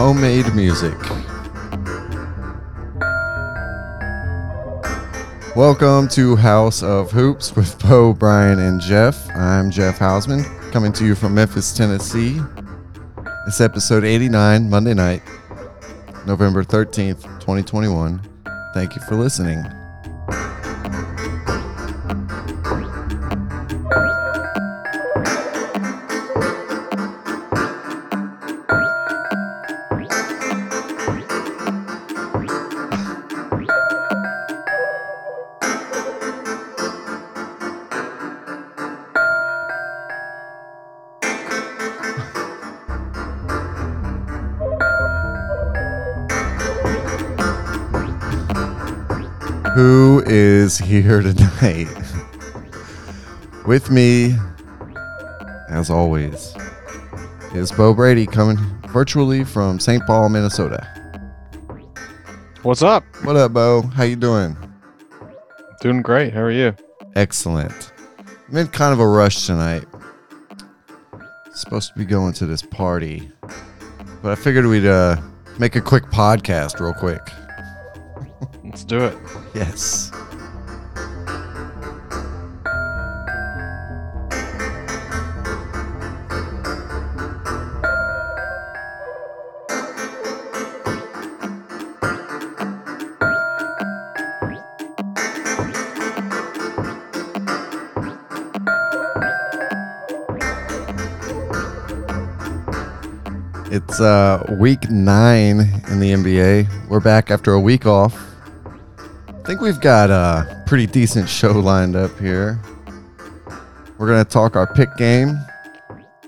homemade music. Welcome to House of Hoops with Bo, Brian, and Jeff. I'm Jeff Hausman, coming to you from Memphis, Tennessee. It's episode 89, Monday night, November 13th, 2021. Thank you for listening. Tonight? With me, as always, is Bo Brady coming virtually from St. Paul, Minnesota. What's up? What up, Bo? How you doing? Doing great. How are you? Excellent. I'm in kind of a rush tonight. Supposed to be going to this party, but I figured we'd uh, make a quick podcast real quick. Let's do it. Yes. It's uh, week nine in the NBA. We're back after a week off. I think we've got a pretty decent show lined up here. We're going to talk our pick game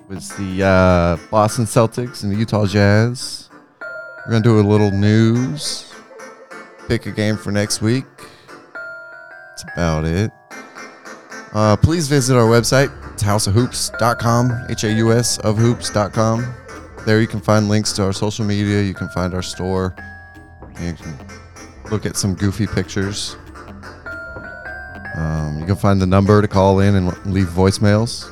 with the uh, Boston Celtics and the Utah Jazz. We're going to do a little news, pick a game for next week. That's about it. Uh, please visit our website. It's houseofhoops.com, H A U S of hoops.com. There you can find links to our social media. You can find our store. You can look at some goofy pictures. Um, you can find the number to call in and leave voicemails.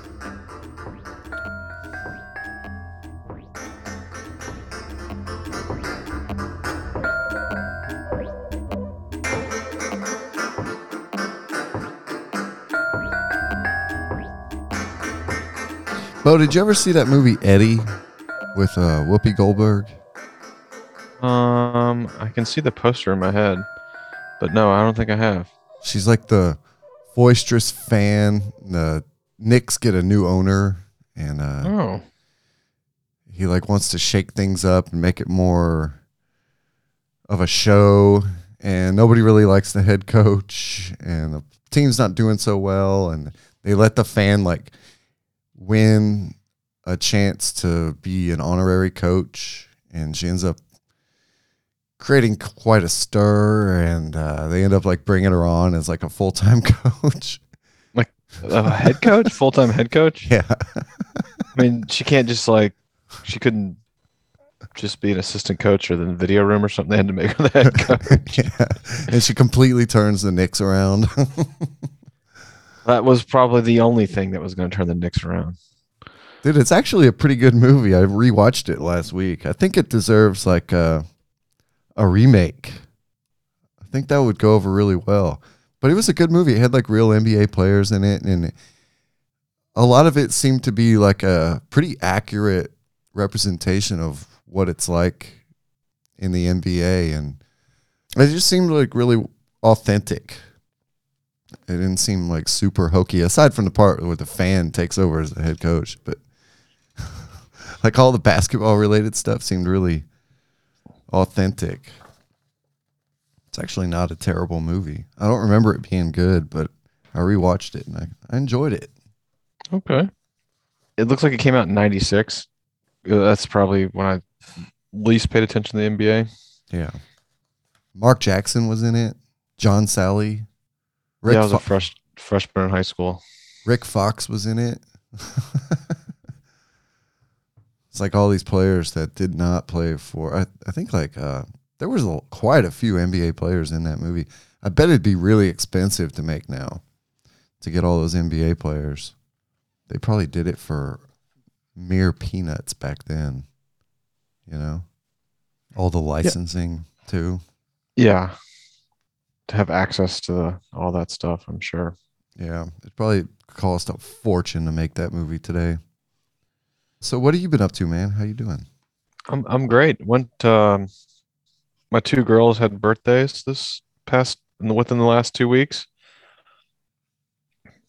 Bo, did you ever see that movie Eddie with uh, Whoopi Goldberg? Um, I can see the poster in my head, but no, I don't think I have. She's like the boisterous fan. The Knicks get a new owner, and uh, Oh, he like wants to shake things up and make it more of a show. And nobody really likes the head coach, and the team's not doing so well. And they let the fan like win a chance to be an honorary coach, and she ends up creating quite a stir. And uh, they end up like bringing her on as like a full time coach. Like a head coach, full time head coach. yeah. I mean, she can't just like she couldn't just be an assistant coach or the video room or something. They had to make her the head coach. yeah. And she completely turns the Knicks around. that was probably the only thing that was going to turn the Knicks around. Dude, it's actually a pretty good movie. I rewatched it last week. I think it deserves like a, a remake. I think that would go over really well. But it was a good movie. It had like real NBA players in it, and a lot of it seemed to be like a pretty accurate representation of what it's like in the NBA, and it just seemed like really authentic. It didn't seem like super hokey, aside from the part where the fan takes over as the head coach. But like all the basketball related stuff seemed really authentic. It's actually not a terrible movie. I don't remember it being good, but I rewatched it and I, I enjoyed it. Okay. It looks like it came out in '96. Uh, that's probably when I least paid attention to the NBA. Yeah. Mark Jackson was in it. John Salley. Rick, yeah, I was a fresh freshman in high school. Rick Fox was in it. It's like all these players that did not play for. I, I think like uh, there was a, quite a few NBA players in that movie. I bet it'd be really expensive to make now to get all those NBA players. They probably did it for mere peanuts back then. You know, all the licensing too. Yeah. To have access to the, all that stuff, I'm sure. Yeah, it probably cost a fortune to make that movie today. So, what have you been up to, man? How you doing? I'm I'm great. Went um my two girls had birthdays this past within the last two weeks.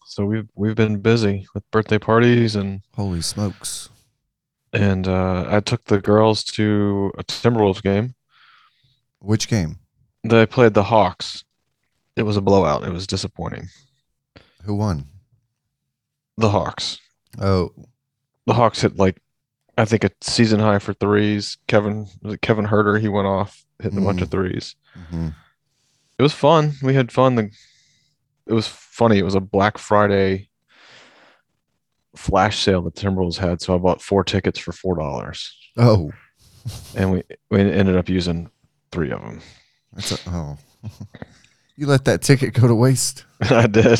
So we've we've been busy with birthday parties and Holy smokes! and uh, I took the girls to a Timberwolves game. Which game? They played the Hawks. It was a blowout. It was disappointing. Who won? The Hawks. Oh, The Hawks hit like I think a season high for threes. Kevin was it Kevin Huerter, he went off hitting a bunch of threes. hmm It was fun. We had fun. The, it was funny. It was a Black Friday flash sale that Timberwolves had, so I bought four tickets for four dollars, oh, and we we ended up using three of them. that's a, oh. you let that ticket go to waste. I did.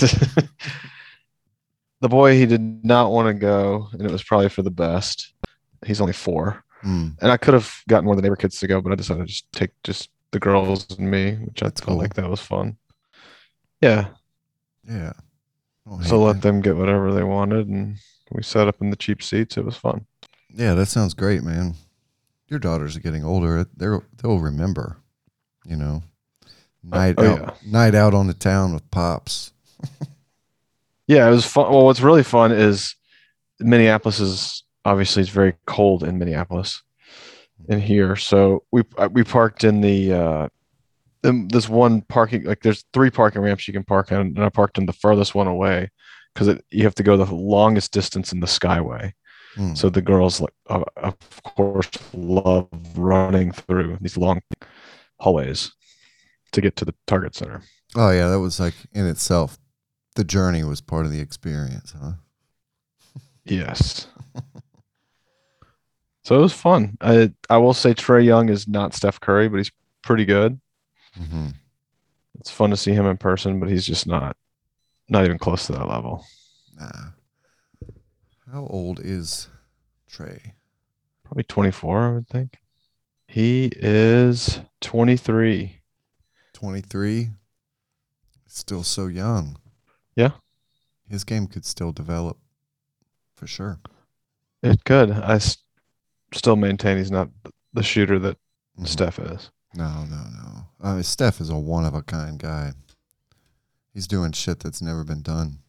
The boy he did not want to go, and it was probably for the best. He's only four, Hmm. and I could have gotten one of the neighbor kids to go, but I decided to just take just the girls and me, which I felt cool. like that was fun. Yeah, Yeah. Oh, so let them get whatever they wanted, and we sat up in the cheap seats. It was fun. Yeah, that sounds great, man. Your daughters are getting older. They're they'll remember. You know, night oh, out, yeah. night out on the town with pops. Yeah, it was fun. Well, what's really fun is Minneapolis is obviously it's very cold in Minneapolis in here. So we uh, we parked in the uh in this one parking like there's three parking ramps you can park on, and I parked in the furthest one away because you have to go the longest distance in the Skyway. Hmm. So the girls like uh, of course love running through these long hallways to get to the Target Center. Oh yeah, that was like in itself. The journey was part of the experience, huh? Yes. so it was fun. I I will say Trae Young is not Steph Curry, but he's pretty good. hmm It's fun to see him in person, but he's just not not even close to that level. Nah. How old is Trae? Probably 24, I would think. He is 23. Twenty three. Still so young. Yeah. His game could still develop, for sure. It could. I s- still maintain he's not the shooter that Mhm. Steph is. No, no, no. I mean, Steph is a one of a kind guy. He's doing shit that's never been done.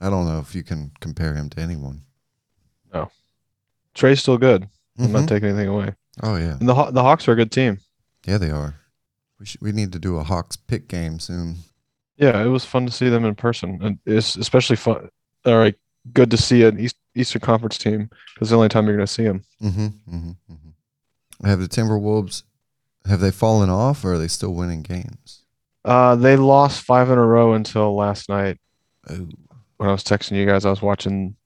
I don't know if you can compare him to anyone. No. Trae's still good. I'm Mhm. not taking anything away. oh yeah, And the Haw- the Hawks are a good team. yeah, they are. We should, we need to do a Hawks pick game soon. Yeah, it was fun to see them in person, and it's especially fun. All right, good to see an East, Eastern Conference team because the only time you're going to see them. Mm-hmm, mm-hmm, mm-hmm. Have the Timberwolves? Have they fallen off, or are they still winning games? Uh, they lost five in a row until last night Oh, when I was texting you guys. I was watching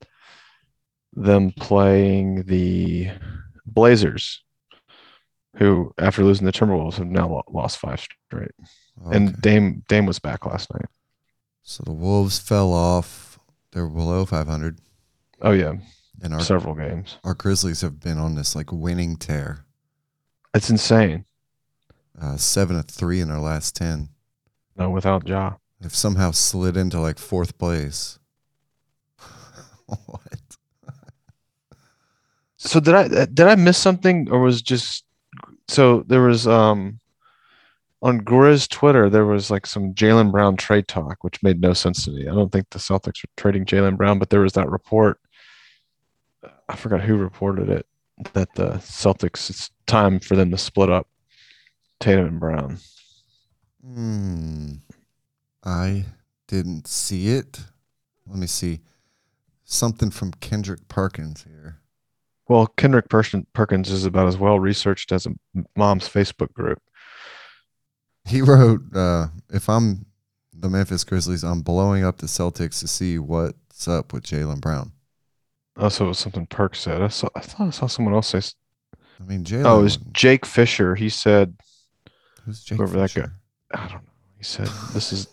them playing the Blazers, who after losing the Timberwolves have now lost five straight. Okay. And Dame Dame was back last night. so the Wolves fell off. They're below 500, Oh yeah, and our several games. our Grizzlies have been on this like winning tear. It's insane. Uh, seven of three in their last ten. No, without Ja. They've somehow slid into like fourth place. what? So did I did I miss something or was just so there was um on Grizz Twitter there was like some Jaylen Brown trade talk which made no sense to me. I don't think the Celtics are trading Jaylen Brown, but there was that report. I forgot who reported it that the Celtics it's time for them to split up Tatum and Brown. Hmm. I didn't see it. Let me see. Something from Kendrick Perkins here. Well, Kendrick Perkins is about as well researched as a mom's Facebook group. He wrote, uh, if I'm the Memphis Grizzlies, I'm blowing up the Celtics to see what's up with Jaylen Brown. Also, it was something Perk said. I saw. I thought I saw someone else say. I mean, Jaylen. Oh, it was Jake Fischer. He said, who's Jake whoever that guy- I don't know. He said this is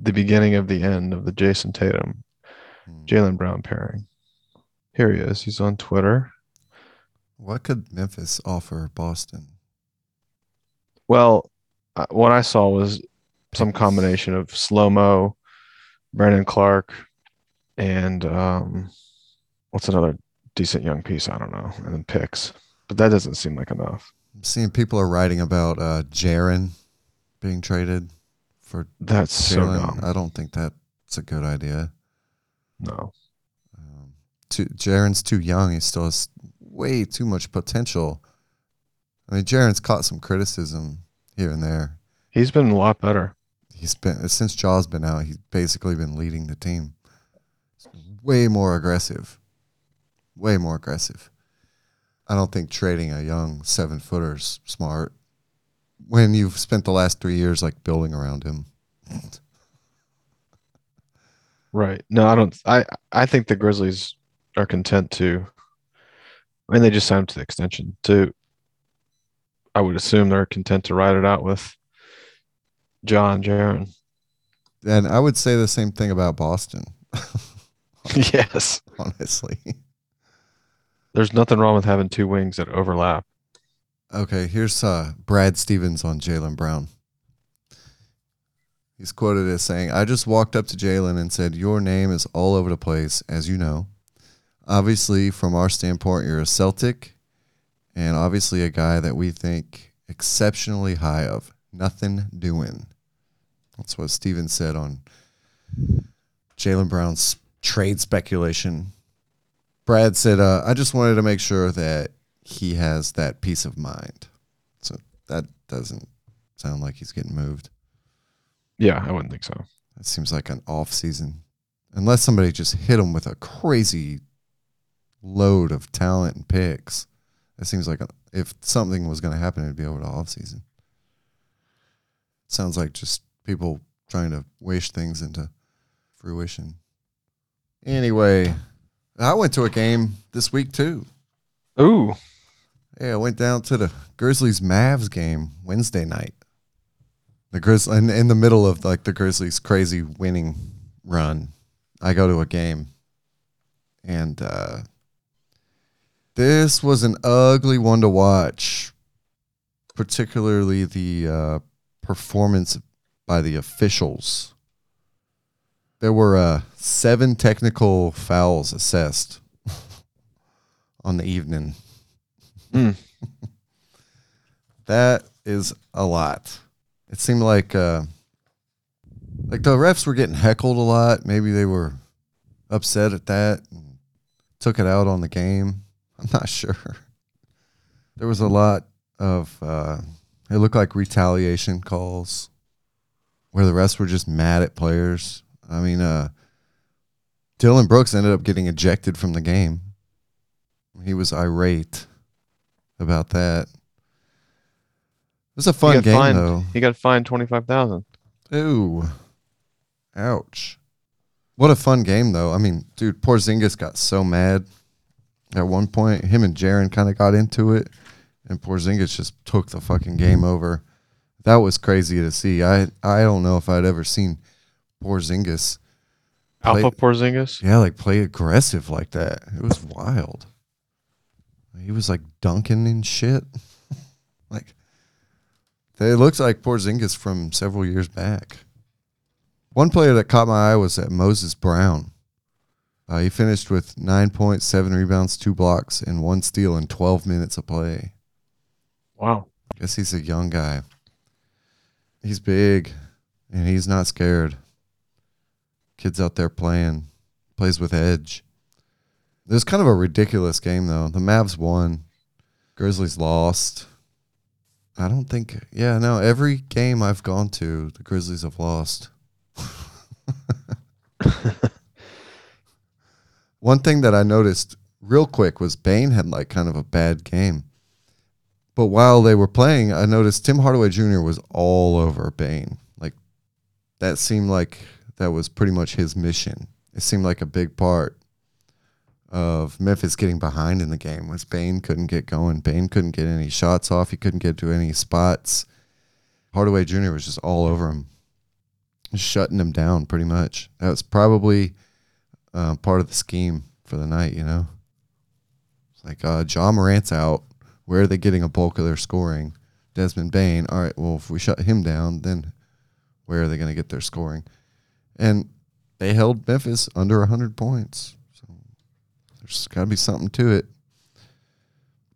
the beginning of the end of the Jayson Tatum Hmm. Jaylen Brown pairing. Here he is. He's on Twitter. What could Memphis offer Boston? Well, uh, what I saw was some combination of slow mo, Brandon Clarke, and um, what's another decent young piece? I don't know, and then picks. But that doesn't seem like enough. I'm seeing people are writing about uh, Jaren being traded for That's so dumb. I don't think that's a good idea. No. Um, too, Jaren's too young. He still has way too much potential. I mean, Jaren's caught some criticism here and there. He's been a lot better. He's been since Ja's been out. He's basically been leading the team. Way more aggressive. Way more aggressive. I don't think trading a young seven footer's smart when you've spent the last three years like building around him. Right. No, I don't. I I think the Grizzlies are content to. I mean, they just signed him to the extension. To, I would assume they're content to ride it out with John Jaren. And I would say the same thing about Boston, yes. honestly. There's nothing wrong with having two wings that overlap. Okay, here's uh, Brad Stevens on Jaylen Brown. He's quoted as saying, I just walked up to Jaylen and said, Your name is all over the place, as you know. Obviously, from our standpoint, you're a Celtic and obviously a guy that we think exceptionally high of. Nothing doing. That's what Stevens said on Jaylen Brown's trade speculation. Brad said, uh, I just wanted to make sure that he has that peace of mind. So that doesn't sound like he's getting moved. Yeah, I wouldn't think so. That seems like an off season. Unless somebody just hit him with a crazy load of talent and picks. It seems like if something was going to happen, it'd be over the off season. Sounds like just people trying to wish things into fruition. Anyway, I went to a game this week too. Ooh, Yeah, I went down to the Grizzlies Mavs game Wednesday night. The Grizz in, in the middle of like the Grizzlies' crazy winning run. I go to a game, and uh, this was an ugly one to watch. Particularly the uh, performance by the officials. There were uh, seven technical fouls assessed on the evening. Mm. that is a lot. It seemed like uh, like the refs were getting heckled a lot. Maybe they were upset at that and took it out on the game. I'm not sure. There was a lot of uh, it looked like retaliation calls where the refs were just mad at players. I mean, uh, Dillon Brooks ended up getting ejected from the game. He was irate about that. It was a fun game fined. though. he got fined twenty five thousand. Ooh. Ouch. What a fun game though. I mean, dude, Porzingis got so mad at one point. Him and Jaren kind of got into it, and Porzingis just took the fucking game mm-hmm. over. That was crazy to see. I I don't know if I'd ever seen Porzingis play- Alpha Porzingis. yeah, like play aggressive like that. It was wild. He was like dunking and shit. like it looks like Porzingis from several years back. One player that caught my eye was that Moses Brown. Uh, he finished with nine points, seven rebounds, two blocks, and one steal in 12 minutes of play. Wow. I guess he's a young guy. He's big, and he's not scared. Kids out there playing, plays with edge. It was kind of a ridiculous game, though. The Mavs won, Grizzlies lost. I don't think, yeah, no, every game I've gone to, the Grizzlies have lost. One thing that I noticed real quick was Bane had like kind of a bad game. But while they were playing, I noticed Tim Hardaway Jr. was all over Bane. Like that seemed like that was pretty much his mission. It seemed like a big part of Memphis getting behind in the game was Bane couldn't get going. Bane couldn't get any shots off. He couldn't get to any spots. Hardaway Jr. was just all over him, shutting him down pretty much. That was probably uh, part of the scheme for the night, you know? It's like uh, John Morant's out. Where are they getting a bulk of their scoring? Desmond Bane. All right, well, if we shut him down, then where are they going to get their scoring? And they held Memphis under 100 points. So there's got to be something to it.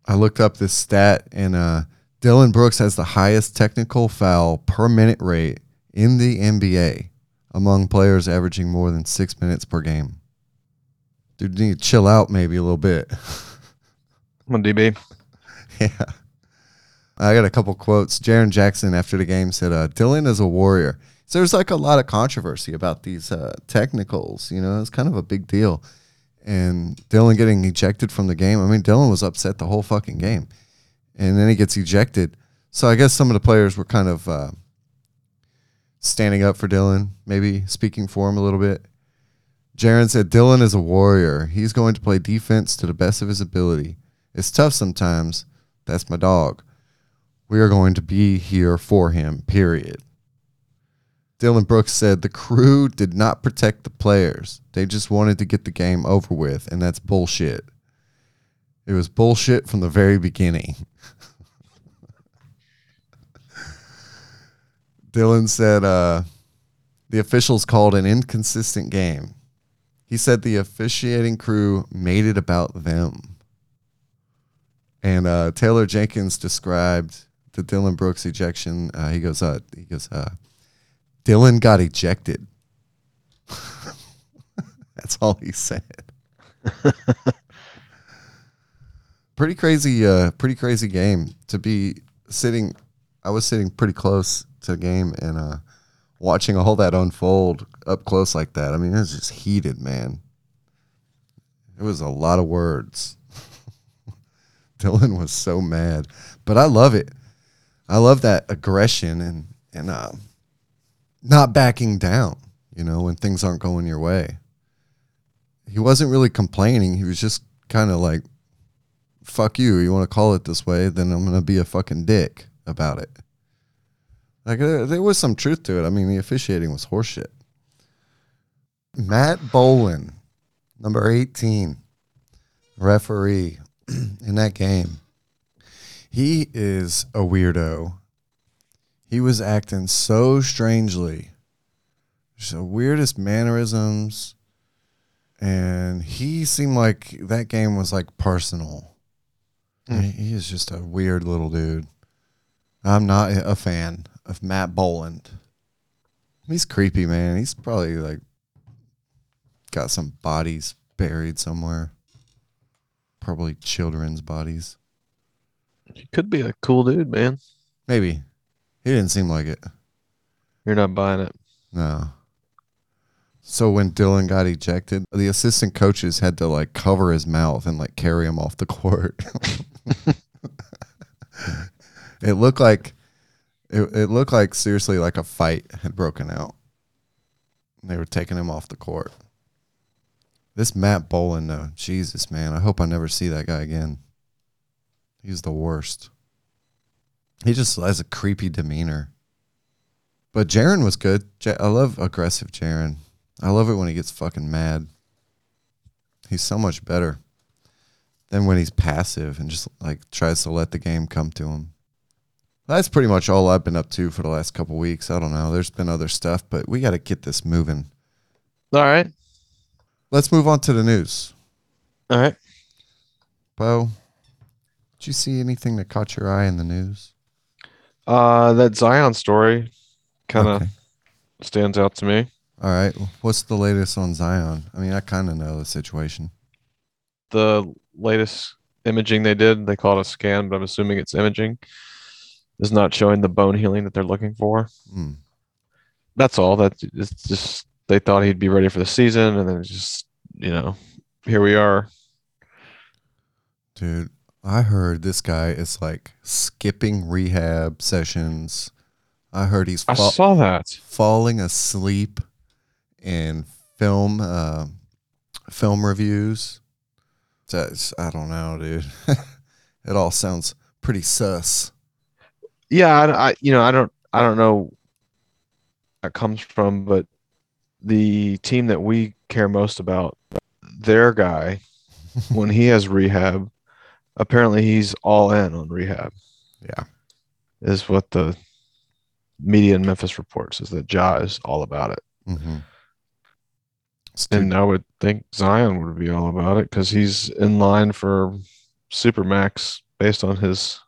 I looked up this stat, and uh, Dillon Brooks has the highest technical foul per minute rate in the NBA among players averaging more than six minutes per game. Dude, you need to chill out maybe a little bit. I'm on DB. yeah. I got a couple quotes. Jaren Jackson after the game said, uh, Dillon is a warrior. So there's like a lot of controversy about these uh, technicals. You know, it's kind of a big deal. And Dillon getting ejected from the game. I mean, Dillon was upset the whole fucking game. And then he gets ejected. So I guess some of the players were kind of uh, standing up for Dillon, maybe speaking for him a little bit. Jaren said, Dillon is a warrior. He's going to play defense to the best of his ability. It's tough sometimes. That's my dog. We are going to be here for him, period. Dillon Brooks said the crew did not protect the players. They just wanted to get the game over with, and that's bullshit. It was bullshit from the very beginning. Dillon said uh, the officials called an inconsistent game. He said the officiating crew made it about them. And uh, Taylor Jenkins described the Dillon Brooks ejection. Uh, he goes, uh, he goes, uh, Dillon got ejected. That's all he said. pretty crazy, uh, pretty crazy game to be sitting. I was sitting pretty close to the game and uh, watching all that unfold up close like that. I mean, it was just heated, man. It was a lot of words. Dillon was so mad, but I love it. I love that aggression and and uh, not backing down. You know, when things aren't going your way. He wasn't really complaining. He was just kind of like, "Fuck you. You want to call it this way? Then I'm gonna be a fucking dick about it." Like there, there was some truth to it. I mean, the officiating was horseshit. Matt Boland, number 18, referee in that game. He is a weirdo. He was acting so strangely. Just the weirdest mannerisms. And he seemed like that game was like personal. Mm. He is just a weird little dude. I'm not a fan of Matt Boland. He's creepy, man. He's probably like got some bodies buried somewhere. Probably children's bodies. He could be a cool dude, man. Maybe. He didn't seem like it. You're not buying it. No. So when Dillon got ejected, the assistant coaches had to like cover his mouth and like carry him off the court. it looked like it, it looked like seriously like a fight had broken out. They were taking him off the court. This Matt Boland though, Jesus man, I hope I never see that guy again. He's the worst. He just has a creepy demeanor. But Jaren was good. I love aggressive Jaren. I love it when he gets fucking mad. He's so much better than when he's passive and just like tries to let the game come to him. That's pretty much all I've been up to for the last couple weeks. I don't know. There's been other stuff, but we got to get this moving. All right. Let's move on to the news. All right. Bo, did you see anything that caught your eye in the news? Uh, that Zion story kind of Okay. stands out to me. All right. What's the latest on Zion? I mean, I kind of know the situation. The latest imaging they did, they call it a scan, but I'm assuming it's imaging, is not showing the bone healing that they're looking for. Hmm. That's all. That it's just they thought he'd be ready for the season, and then just you know, here we are. Dude, I heard this guy is like skipping rehab sessions. I heard he's I saw that. falling asleep in film uh, film reviews. That's, I don't know, dude. it all sounds pretty sus. Yeah, I, I you know I don't I don't know that comes from, but the team that we care most about, their guy, when he has rehab, apparently he's all in on rehab. Yeah. Is what the media in Memphis reports is that Ja is all about it. Mm-hmm. And I would think Zion would be all about it because he's in line for Supermax based on his.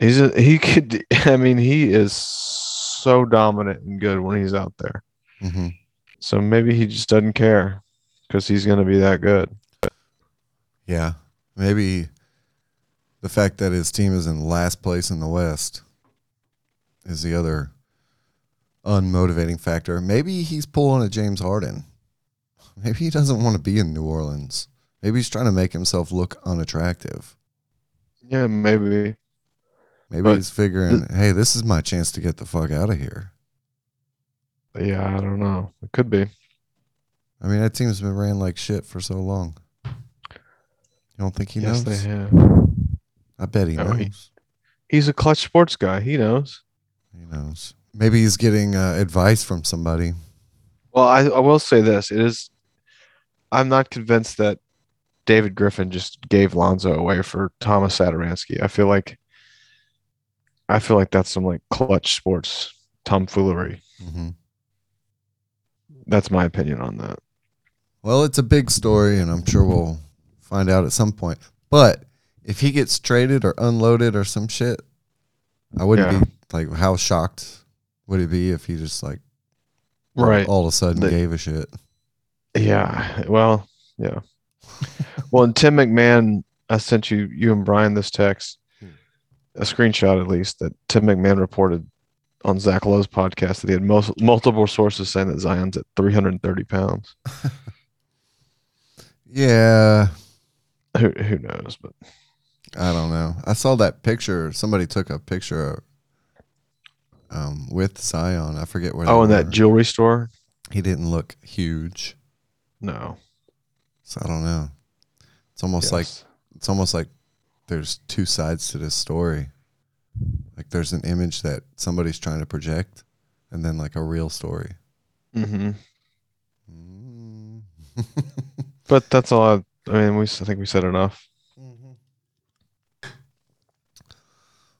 He's a, he could. I mean, he is so dominant and good when he's out there. Hmm So maybe he just doesn't care because he's going to be that good. Yeah. Maybe the fact that his team is in last place in the West is the other unmotivating factor. Maybe he's pulling a James Harden. Maybe he doesn't want to be in New Orleans. Maybe he's trying to make himself look unattractive. Yeah, maybe. Maybe But he's figuring, hey, this is my chance to get the fuck out of here. Yeah, I don't know. It could be. I mean, that team's been ran like shit for so long. You don't think he yes, knows? they have. I bet he No, knows. he- He's a Klutch Sports guy. He knows. He knows. Maybe he's getting uh, advice from somebody. Well, I, I will say this: it is. I'm not convinced that David Griffin just gave Lonzo away for Tomas Satoransky. I feel like. I feel like that's some like Klutch Sports tomfoolery. hmm That's my opinion on that. Well, it's a big story, and I'm sure we'll find out at some point. But if he gets traded or unloaded or some shit, I wouldn't Yeah. be like, how shocked would it be if he just like Right. all of a sudden The- gave a shit? Yeah. Well, yeah. well, and Tim McMahon, I sent you, you and Brian this text, hmm. a screenshot at least, that Tim McMahon reported on Zach Lowe's podcast that he had most, multiple sources saying that Zion's at 330 pounds. Yeah, Who, who knows? But I don't know. I saw that picture. Somebody took a picture um, with Zion. I forget where. oh, in that jewelry store? he didn't look huge, No. so I don't know. It's almost like it's almost like there's two sides to this story. Like there's an image that somebody's trying to project, and then like a real story. Mhm. Mm. But that's all. I, I mean, we. I think we said enough.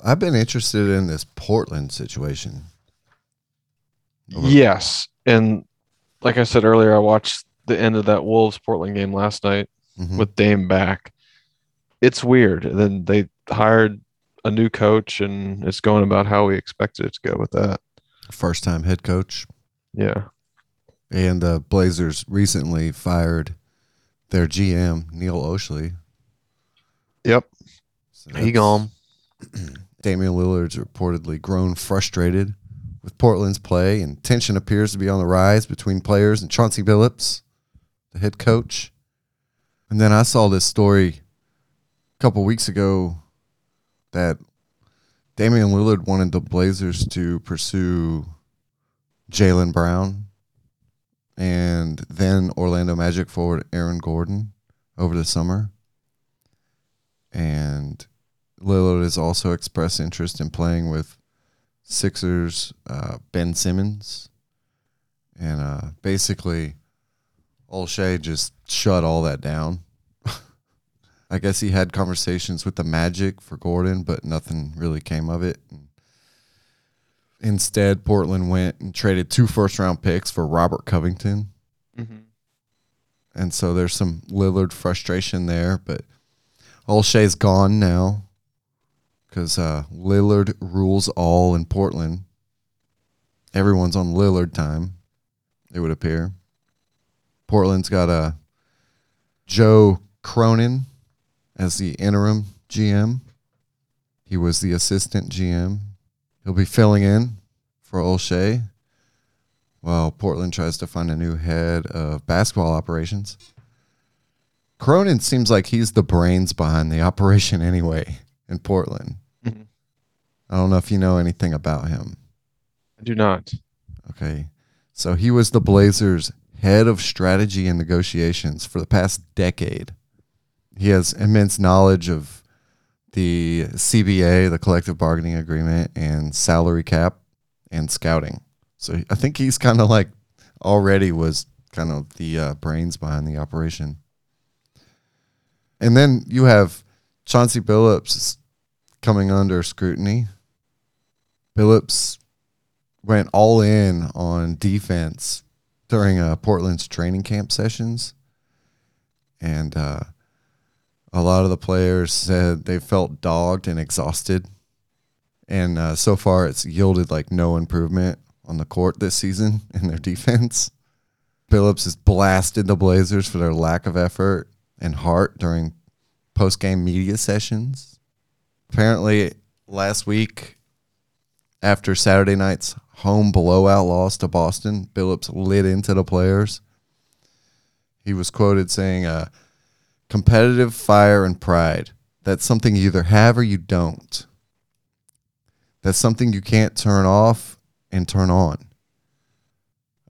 I've been interested in this Portland situation. Over- Yes, and like I said earlier, I watched the end of that Wolves Portland game last night. Mhm. with Dame back. It's weird. And then they hired a new coach, and it's going about how we expected it to go with that. First time head coach, Yeah. and the Blazers recently fired their GM Neil Olshey. Yep. So He gone. Damian Lillard's reportedly grown frustrated with Portland's play, and tension appears to be on the rise between players and Chauncey Billups, the head coach. And then I saw this story a couple weeks ago that Damian Lillard wanted the Blazers to pursue Jalen Brown and then Orlando Magic forward Aaron Gordon over the summer. And Lillard has also expressed interest in playing with Sixers uh, Ben Simmons, and uh, basically, Olshey just shut all that down. I guess he had conversations with the Magic for Gordon, but nothing really came of it. Instead, Portland went and traded two first round picks for Robert Covington. And so there's some Lillard frustration there, but Olshey's gone now because uh, Lillard rules all in Portland. Everyone's on Lillard time, it would appear. Portland's got uh, Joe Cronin as the interim GM. He was the assistant GM. He'll be filling in for Olshey while Portland tries to find a new head of basketball operations. Cronin seems like he's the brains behind the operation anyway in Portland. Mhm. I don't know if you know anything about him. I do not. Okay. So he was the Blazers' head of strategy and negotiations for the past decade. He has immense knowledge of the CBA, the collective bargaining agreement, and salary cap and scouting. So I think he's kind of like already was kind of the uh, brains behind the operation. And then you have Chauncey Billups coming under scrutiny. Billups went all in on defense during uh, Portland's training camp sessions. And uh, a lot of the players said they felt dogged and exhausted. And uh, so far, it's yielded like no improvement on the court this season in their defense. Billups has blasted the Blazers for their lack of effort and heart during post game media sessions. Apparently, last week, after Saturday night's home blowout loss to Boston, Billups lit into the players. He was quoted saying, uh, competitive fire and pride. That's something you either have or you don't. That's something you can't turn off and turn on.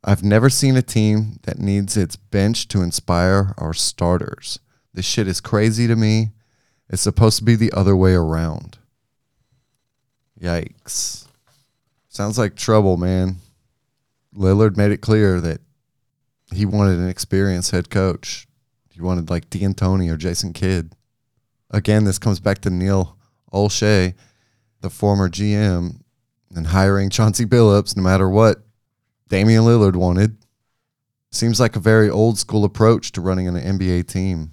I've never seen a team that needs its bench to inspire our starters. This shit is crazy to me. It's supposed to be the other way around. Yikes. Sounds like trouble, man. Lillard made it clear that he wanted an experienced head coach. He wanted like D'Antoni or Jason Kidd. Again, this comes back to Neil Olshey, the former GM, and hiring Chauncey Billups no matter what Damian Lillard wanted. Seems like a very old school approach to running an NBA team.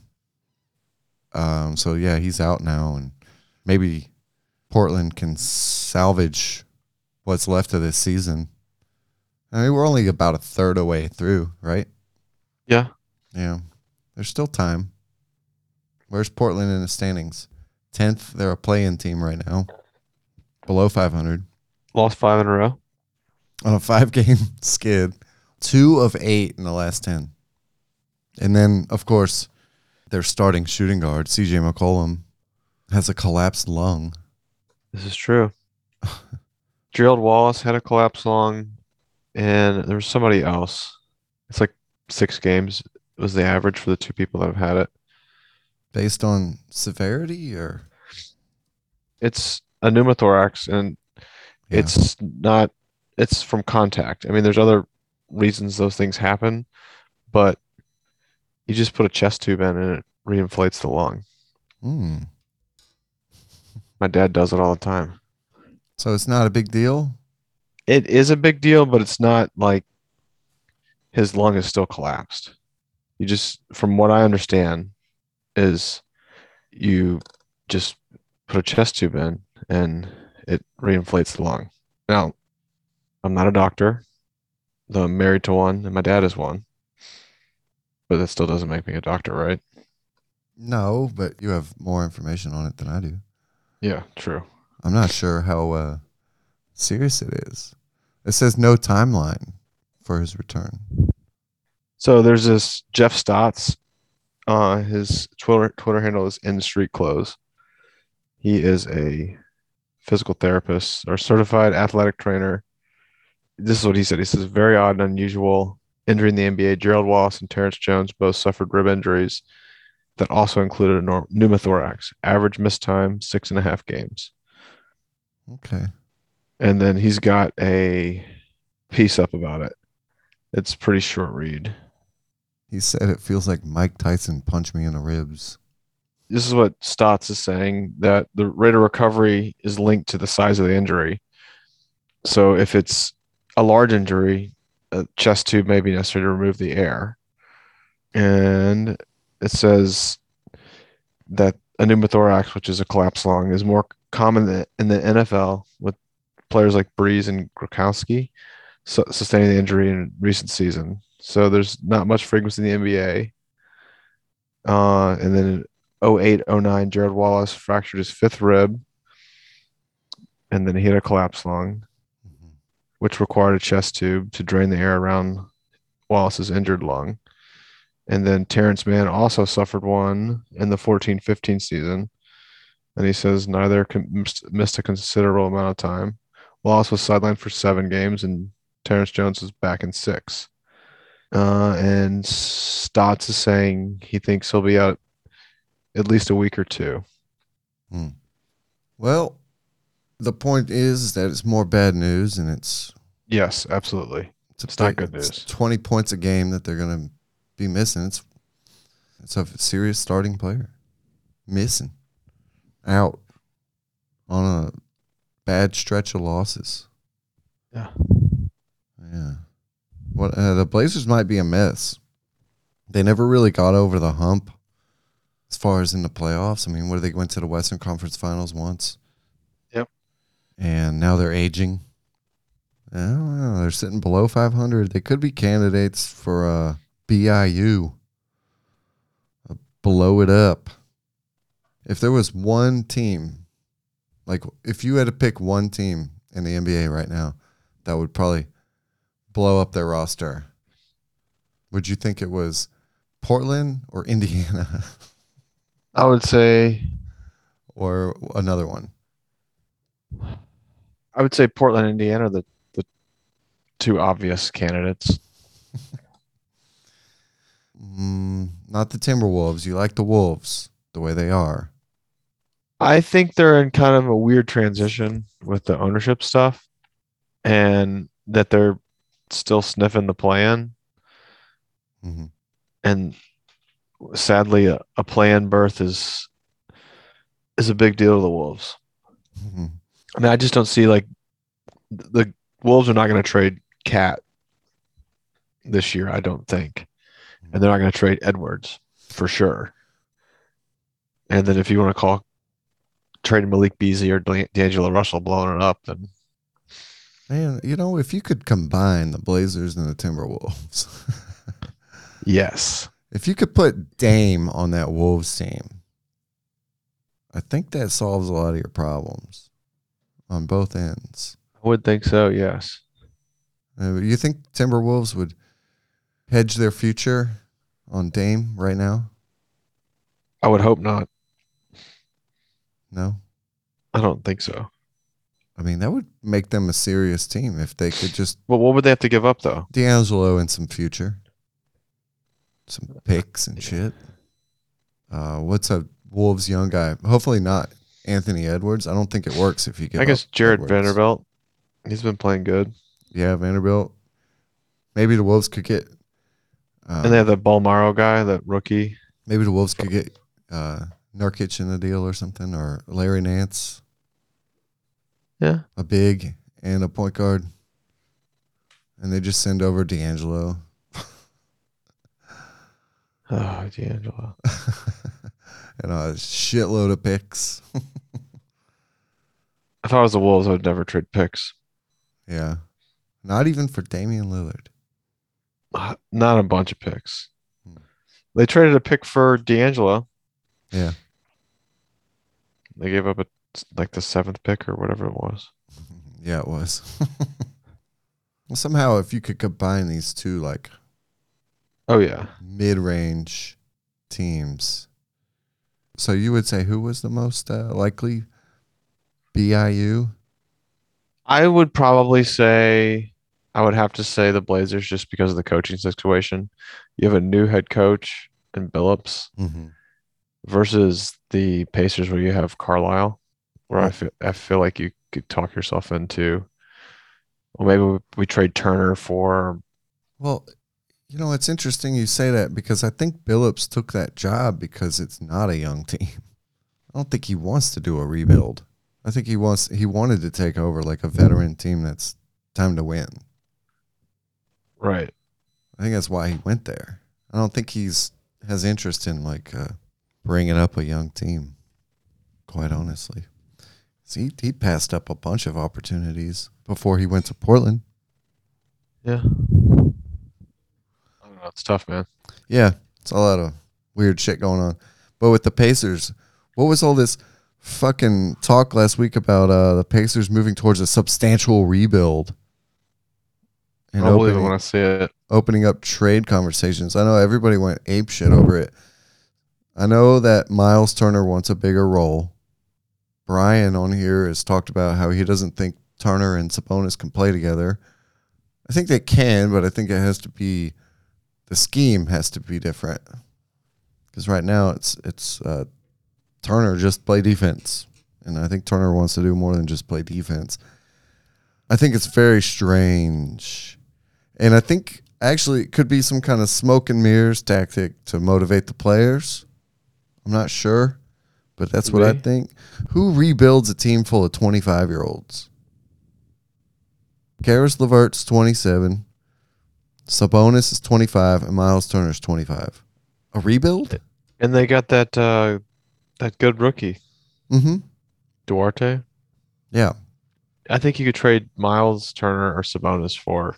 Um, so yeah, he's out now, and maybe Portland can salvage what's left of this season. I mean, we're only about a third away through, right? Yeah. Yeah. There's still time. Where's Portland in the standings? Tenth. They're a play-in team right now, below 500 Lost five in a row. on a five-game skid. Two of eight in the last ten, and then of course, their starting shooting guard C.J. McCollum has a collapsed lung. This is true. Gerald Wallace had a collapsed lung, and there was somebody else. It's like six games was the average for the two people that have had it. Based on severity, or It's a pneumothorax, and Yeah. it's not. It's from contact. I mean, there's other reasons those things happen, but you just put a chest tube in and it reinflates the lung. Hmm. My dad does it all the time. so it's not a big deal. It is a big deal, but it's not like his lung is still collapsed. You just, from what I understand, is you just put a chest tube in and it reinflates the lung. Now, I'm not a doctor, though I'm married to one and my dad is one, but that still doesn't make me a doctor, right? No, but you have more information on it than I do. Yeah, true. I'm not sure how uh, serious it is. It says no timeline for his return. So there's this Jeff Stotts. Uh, his Twitter Twitter handle is in street clothes. He is a physical therapist or certified athletic trainer. This is what he said. He says very odd and unusual injury in the NBA. Gerald Wallace and Terrence Jones both suffered rib injuries that also included a nor- pneumothorax. Average missed time six and a half games. Okay. And then he's got a piece up about it. It's a pretty short read. He said it feels like Mike Tyson punched me in the ribs. this is what Stotts is saying that the rate of recovery is linked to the size of the injury. So if it's a large injury, a chest tube may be necessary to remove the air. And it says that a pneumothorax, which is a collapsed lung, is more common in the NFL with players like Brees and Gronkowski su- sustaining the injury in recent season. So there's not much frequency in the NBA. Uh, and then in 08, 09, Jared Wallace fractured his fifth rib, and then he had a collapsed lung, which required a chest tube to drain the air around Wallace's injured lung. And then Terrence Mann also suffered one in the 14 15 season. And he says neither missed- missed a considerable amount of time. Wallace was sidelined for seven games, and Terrence Jones is back in six. Uh, and Stotts is saying he thinks he'll be out at least a week or two. Well, the point is that it's more bad news, and it's Yes, absolutely. it's, It's not good it's news. Twenty points a game that they're gonna be missing. It's it's a serious starting player missing out on a bad stretch of losses. Yeah. Yeah. What uh, the Blazers might be a mess. They never really got over the hump as far as in the playoffs. I mean, what they went to the Western Conference Finals once. Yep. And now they're aging. I don't know. They're sitting below 500. They could be candidates for a BIU. Uh, blow it up. If there was one team, like if you had to pick one team in the NBA right now that would probably blow up their roster, would you think it was Portland or Indiana I would say or another one? I would say Portland, Indiana, are the the two obvious candidates. Mm, not the Timberwolves. You like the Wolves the way they are. I think they're in kind of a weird transition with the ownership stuff, and that they're still sniffing the plan. Mhm. And sadly, a, a plan birth is is a big deal to the Wolves. Mhm. I mean, I just don't see like the Wolves are not going to trade KAT this year. I don't think, and they're not going to trade Edwards for sure. And then if you want to call trading Malik Beasley or D'Angelo Russell blowing it up, then Man, you know, if you could combine the Blazers and the Timberwolves, yes, if you could put Dame on that Wolves team, I think that solves a lot of your problems on both ends. I would think so. Yes, Uh, you think Timberwolves would hedge their future on Dame right now? I would hope not. No. I don't think so. I mean, that would make them a serious team if they could just But what would they have to give up though? D'Angelo and some future, some picks and shit. Uh, what's a Wolves young guy? Hopefully not Anthony Edwards. I don't think it works if you get. I guess Jarred Vanderbilt. He's been playing good, Yeah, Vanderbilt. Maybe the Wolves could get. Uh, and they have the Bolmaro guy, that rookie. maybe the Wolves could get uh, Nurkic in the deal or something, or Larry Nance, Yeah, a big and a point guard, and they just send over D'Angelo. oh D'Angelo. and a shitload of picks. If I was the Wolves, I would never trade picks. yeah. Not even for Damian Lillard. Uh, Not a bunch of picks. Hmm. They traded a pick for D'Angelo. Yeah. They gave up a like the seventh pick or whatever it was. Yeah, it was. well, somehow, if you could combine these two, like Oh yeah, mid range teams, so you would say who was the most uh, likely? BIU? I would probably say I would have to say the Blazers just because of the coaching situation. You have a new head coach in Billups Mm-hmm. versus the Pacers where you have Carlisle, where I feel I feel like you could talk yourself into. Well, maybe we, we trade Turner for Well, you know, it's interesting you say that because I think Billups took that job because it's not a young team. I don't think he wants to do a rebuild. I think he wants he wanted to take over like a veteran team that's time to win. right. I think that's why he went there. I don't think he's has interest in like uh, bringing up a young team. Quite honestly, 'Cause he he passed up a bunch of opportunities before he went to Portland. Yeah. I don't know. It's tough, man. Yeah, it's a lot of weird shit going on. But with the Pacers, what was all this fucking talk last week about uh, the Pacers moving towards a substantial rebuild and I'll believe it opening, when I see it. opening up trade conversations? I know everybody went ape shit over it. I know that Miles Turner wants a bigger role. Brian on here has talked about how he doesn't think Turner and Sabonis can play together. I think they can, but I think it has to be the scheme has to be different. Because right now it's it's uh, Turner just play defense. And I think Turner wants to do more than just play defense. I think it's very strange. And I think actually it could be some kind of smoke and mirrors tactic to motivate the players. I'm not sure, but that's what I think. Who rebuilds a team full of 25 year olds? Caris LeVert's 27, Sabonis is 25, and Miles Turner's 25. A rebuild? And they got that uh that good rookie, Mm-hmm. Duarte. Yeah. I think you could trade Miles Turner or Sabonis for.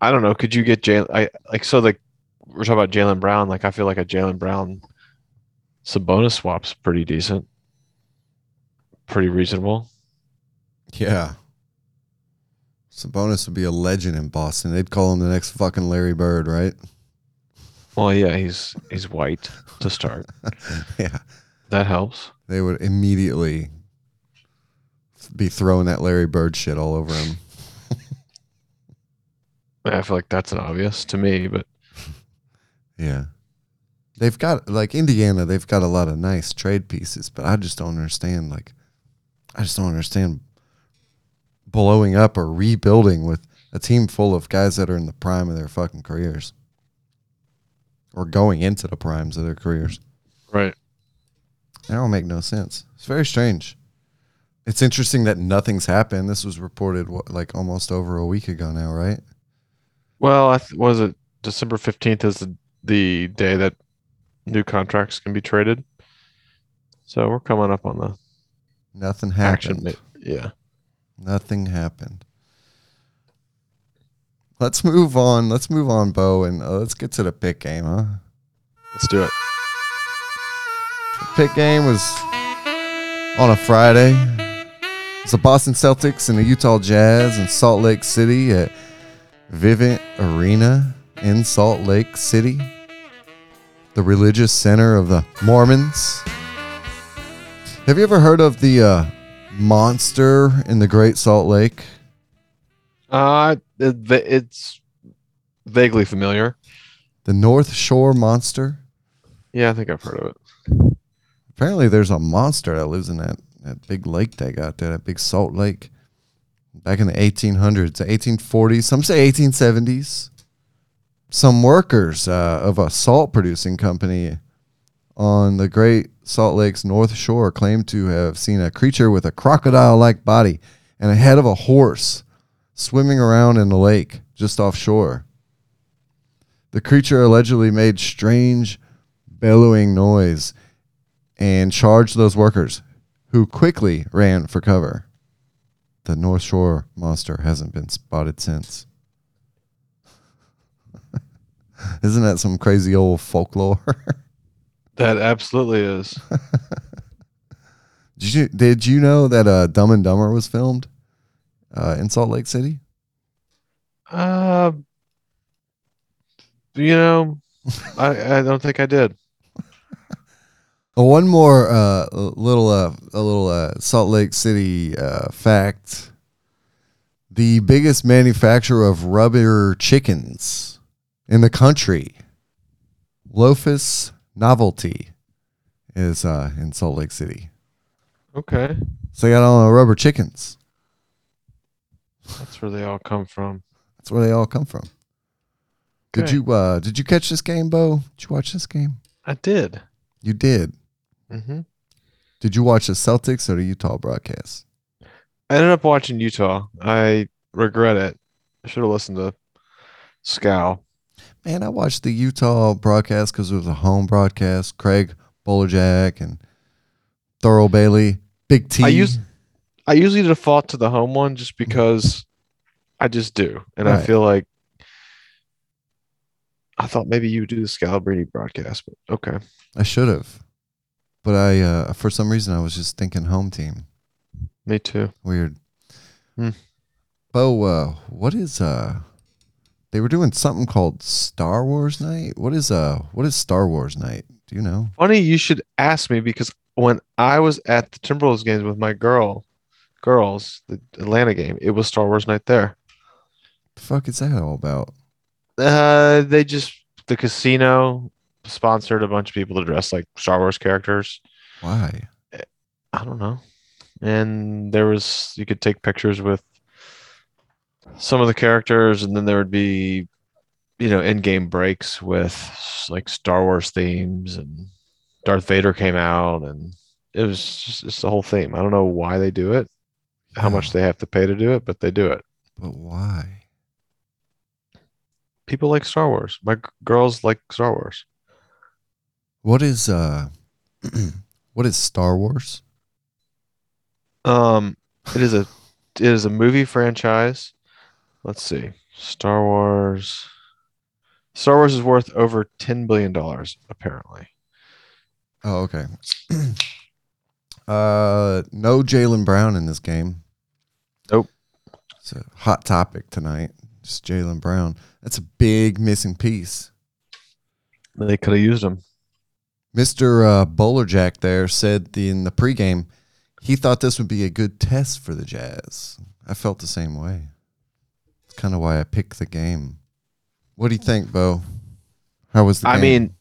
I don't know. Could you get Jaylen? I like so like we're talking about Jaylen Brown. Like I feel like a Jaylen Brown Sabonis swap's pretty decent, pretty reasonable. Yeah. Sabonis would be a legend in Boston. They'd call him the next fucking Larry Bird, right? Well, yeah, he's he's white to start. yeah. That helps. They would immediately be throwing that Larry Bird shit all over him. I feel like that's an obvious to me, but Yeah. They've got like Indiana, they've got a lot of nice trade pieces, but I just don't understand like I just don't understand blowing up or rebuilding with a team full of guys that are in the prime of their fucking careers. Or going into the primes of their careers. right. That don't make no sense. It's very strange. It's interesting that nothing's happened. This was reported what, like almost over a week ago now, right? Well, I th- was it December fifteenth is the the day that new contracts can be traded. So we're coming up on the Nothing happened. ma- Yeah. Nothing happened. Let's move on. Let's move on, Bo, and uh, let's get to the pick game, huh? Let's do it. The pick game was on a Friday. It's the Boston Celtics and the Utah Jazz in Salt Lake City at Vivint Arena in Salt Lake City, the religious center of the Mormons. Have you ever heard of the uh, monster in the Great Salt Lake? Uh, it, it's vaguely familiar. The North Shore Monster? Yeah, I think I've heard of it. Apparently, there's a monster that lives in that, that big lake they got there, that big salt lake. Back in the 1800s, the 1840s, some say 1870s. Some workers uh, of a salt producing company on the Great Salt Lake's North Shore claim to have seen a creature with a crocodile like body and a head of a horse swimming around in the lake just offshore. The creature allegedly made strange bellowing noise and charged those workers, who quickly ran for cover. The North Shore monster hasn't been spotted since. Isn't that some crazy old folklore? That absolutely is. did you did you know that uh, Dumb and Dumber was filmed uh, in Salt Lake City? Uh, you know, I I don't think I did. One more uh, little uh, a little uh, Salt Lake City uh, fact: the biggest manufacturer of rubber chickens in the country, Loftus Novelty, is uh, in Salt Lake City. Okay, So they got all the rubber chickens. that's where they all come from. That's where they all come from. Did Okay. you uh, did you catch this game, Bo? Did you watch this game? I did. You did. hmm Did you watch the Celtics or the Utah broadcast? I ended up watching Utah. I regret it. I should have listened to Scow. Man, I watched the Utah broadcast because it was a home broadcast. Craig Bolerjack and Thurl Bailey, Big T. I used- I usually default to the home one just because I just do, and I feel like I thought maybe you would do the Scalabrine broadcast, but okay. I should have, but I uh, for some reason I was just thinking home team. Me too. Weird. Hmm. Bo, uh, what is uh? They were doing something called Star Wars Night. What is uh? What is Star Wars Night? Do you know? Funny you should ask me because when I was at the Timberwolves games with my girl, girls, the Atlanta game, it was Star Wars night there. The fuck is that all about? Uh, they just the casino sponsored a bunch of people to dress like Star Wars characters. Why? I don't know. And there was you could take pictures with some of the characters, and then there would be, you know, in-game breaks with like Star Wars themes, and Darth Vader came out, and it was just it's the whole theme. I don't know why they do it, how much they have to pay to do it, but they do it. But why? People like Star Wars. My g- girls like Star Wars. What is uh what is Star Wars? Um, it is a it is a movie franchise. Let's see. Star Wars. Star Wars is worth over ten billion dollars, apparently. Oh, okay. uh no Jaylen Brown in this game. Nope. It's a hot topic tonight. Just Jaylen Brown. That's a big missing piece. They could have used him. Mr. Uh, Bolerjack there said the, in the pregame he thought this would be a good test for the Jazz. I felt the same way. Kind of why I picked the game. What do you think, Bo? How was the I game? mean,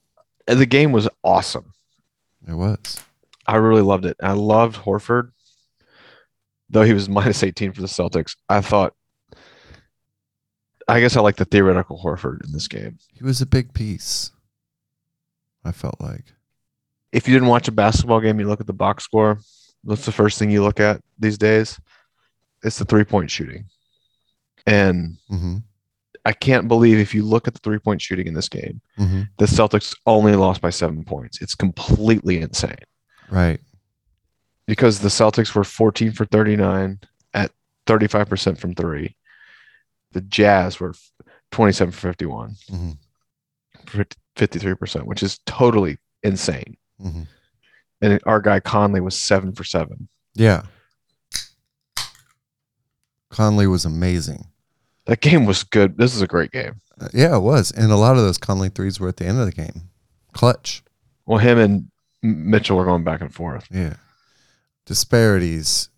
uh, the game was awesome. it was. I really loved it. I loved Horford, though he was minus 18 for the Celtics. I thought, I guess I like the theoretical Horford in this game. He was a big piece. I felt like. If you didn't watch a basketball game, you look at the box score. What's the first thing you look at these days? It's the three point shooting. And Mm-hmm. I can't believe if you look at the three point shooting in this game, Mm-hmm. the Celtics only lost by seven points. It's completely insane Right. because the Celtics were 14 for 39 at 35% from three. The Jazz were 27 for 51 Mhm. for 53%, which is totally insane. Mm-hmm. And our guy Conley was seven for seven. Yeah. Conley was amazing. That game was good. This is a great game. Uh, yeah, it was. And a lot of those Conley threes were at the end of the game. Clutch. Well, him and Mitchell were going back and forth. Yeah. Disparities,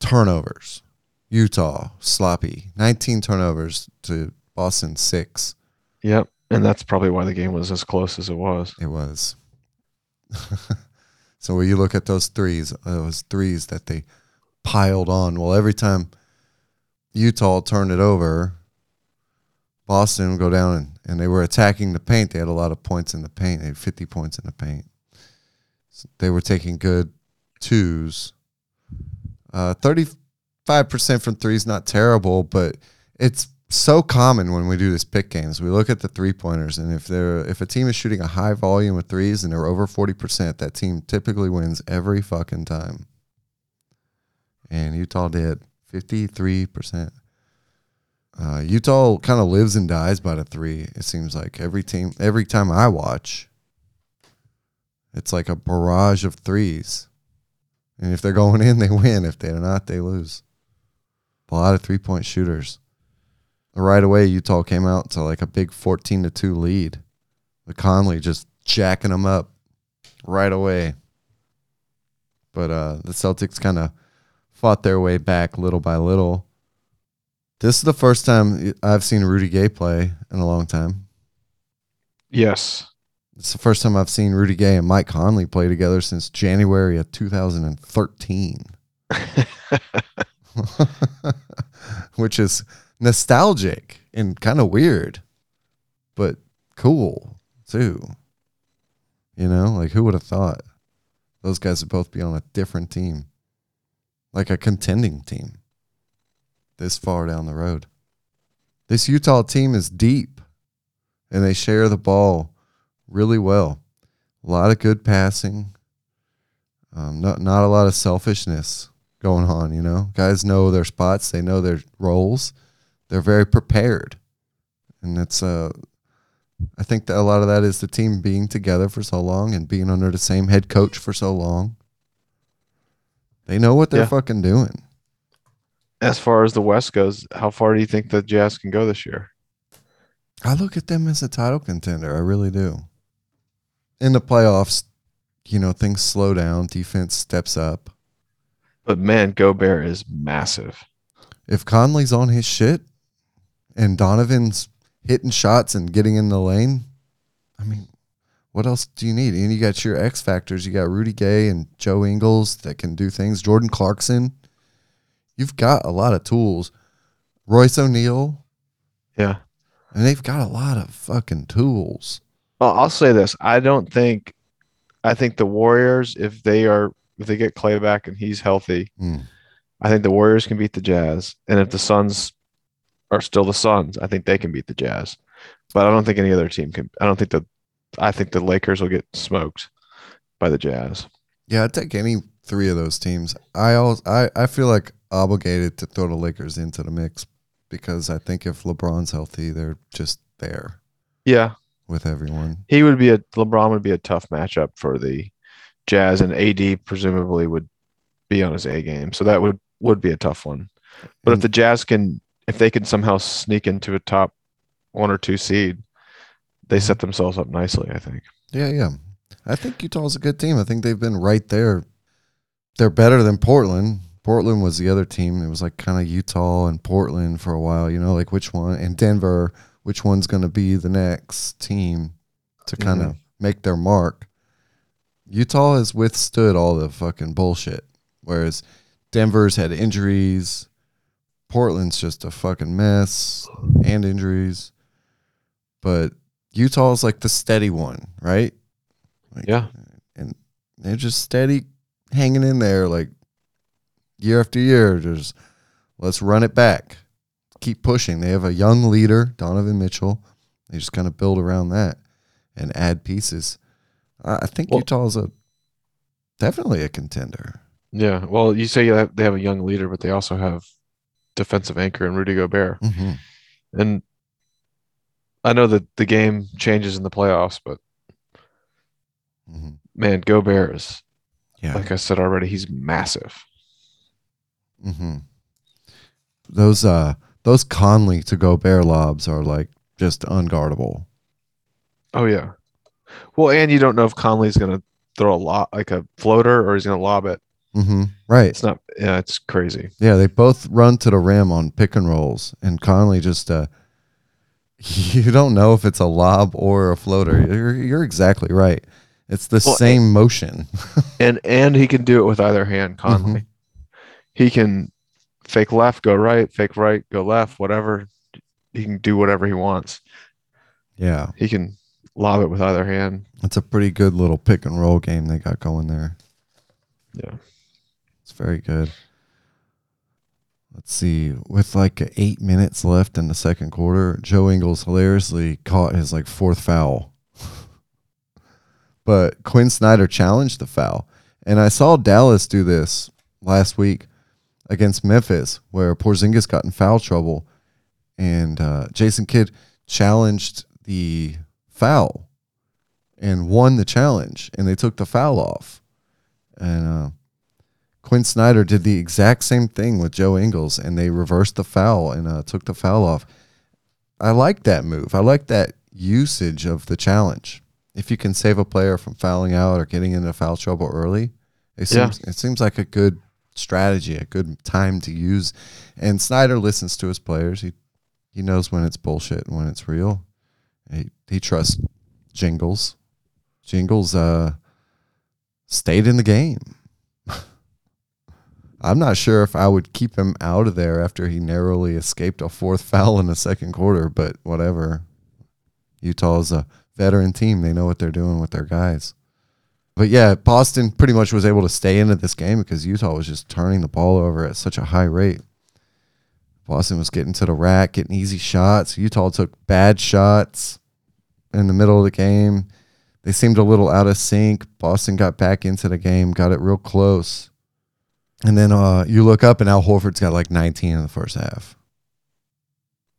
turnovers. Utah, sloppy. 19 turnovers to Boston, six. Yep. And that's probably why the game was as close as it was. It was. so when you look at those threes, those threes that they piled on, well, every time Utah turned it over, Boston go down and, and they were attacking the paint. They had a lot of points in the paint. They had 50 points in the paint. So they were taking good twos. Uh, 35% from threes, not terrible, but it's so common when we do this pick games. We look at the three pointers, and if they're if a team is shooting a high volume of threes and they're over 40%, that team typically wins every fucking time. And Utah did 53%. Uh, Utah kind of lives and dies by the three. It seems like every team, every time I watch, it's like a barrage of threes. And if they're going in, they win. If they're not, they lose. A lot of three point shooters. Right away, Utah came out to like a big 14 to 2 lead. With Conley just jacking them up right away. But uh, the Celtics kind of fought their way back little by little. This is the first time I've seen Rudy Gay play in a long time. Yes. It's the first time I've seen Rudy Gay and Mike Conley play together since January of 2013, which is nostalgic and kind of weird, but cool too. You know, like who would have thought those guys would both be on a different team, like a contending team this far down the road? This Utah team is deep and they share the ball really well. A lot of good passing. Um, not not a lot of selfishness going on. You know, guys know their spots. They know their roles. They're very prepared, and it's uh, I think that a lot of that is the team being together for so long and being under the same head coach for so long. They know what they're Yeah. fucking doing. As far as the West goes, how far do you think the Jazz can go this year? I look at them as a title contender. I really do. In the playoffs, you know, things slow down, defense steps up. But man, Gobert is massive. If Conley's on his shit and Donovan's hitting shots and getting in the lane, I mean, what else do you need? And you got your X factors. You got Rudy Gay and Joe Ingles that can do things. Jordan Clarkson. You've got a lot of tools. Royce O'Neal. Yeah. And they've got a lot of fucking tools. Well, I'll say this. I don't think I think the Warriors, if they are if they get Clay back and he's healthy, Mm. I think the Warriors can beat the Jazz. And if the Suns are still the Suns, I think they can beat the Jazz. But I don't think any other team can I don't think that I think the Lakers will get smoked by the Jazz. Yeah, I'd take any three of those teams. I always, I, I feel like obligated to throw the Lakers into the mix because I think if LeBron's healthy, they're just there Yeah. with everyone. He would be a LeBron would be a tough matchup for the Jazz and AD presumably would be on his A game. So that would would be a tough one. But if the Jazz can if they can somehow sneak into a top one or two seed, they set themselves up nicely, I think. Yeah, yeah. I think Utah's a good team. I think they've been right there. They're better than Portland. Portland was the other team. It was like kind of Utah and Portland for a while, you know, like which one and Denver, which one's going to be the next team to kind of make their mark. Utah has withstood all the fucking bullshit, whereas Denver's had injuries. Portland's just a fucking mess and injuries. But Utah's like the steady one, right? Like, Yeah. And they're just steady hanging in there like year after year. Just let's run it back. Keep pushing. They have a young leader, Donovan Mitchell. They just kind of build around that and add pieces. I think Well- Utah's a definitely a contender. Yeah. Well, you say they have a young leader, but they also have defensive anchor and Rudy Gobert. hmm And I know that the game changes in the playoffs, but hmm man, Gobert is Yeah. like I said already, he's massive. Mm-hmm. Those uh those Conley to Gobert lobs are like just unguardable. Oh yeah. Well, and you don't know if Conley's gonna throw a lot like a floater or he's gonna lob it. Mm-hmm. Right. It's not yeah, it's crazy. Yeah, they both run to the rim on pick and rolls, and Conley just uh you don't know if it's a lob or a floater. You're you're exactly right. It's the Well, same motion. And and he can do it with either hand, mm-hmm. Conley. He can fake left, go right, fake right, go left, whatever. He can do whatever he wants. Yeah, He can lob it with either hand. it's a pretty good little pick and roll game they got going there. Yeah. It's very good. Let's see. With like eight minutes left in the second quarter, Joe Ingles hilariously caught his like fourth foul. but Quin Snyder challenged the foul. And I saw Dallas do this last week against Memphis, where Porzingis got in foul trouble, and uh, Jason Kidd challenged the foul and won the challenge, and they took the foul off. And uh, Quin Snyder did the exact same thing with Joe Ingles, and they reversed the foul and uh, took the foul off. I like that move. I like that usage of the challenge. If you can save a player from fouling out or getting into foul trouble early, it Yeah. seems it seems like a good strategy, a good time to use. And Snyder listens to his players. He he knows when it's bullshit and when it's real. He he trusts Jingles. Jingles uh stayed in the game. I'm not sure if I would keep him out of there after he narrowly escaped a fourth foul in the second quarter, but whatever. Utah is a veteran team. They know what they're doing with their guys. But yeah, Boston pretty much was able to stay into this game because Utah was just turning the ball over at such a high rate. Boston was getting to the rack, getting easy shots. Utah took bad shots in the middle of the game. They seemed a little out of sync. Boston got back into the game, got it real close. And then uh, you look up and Al Horford's got like 19 in the first half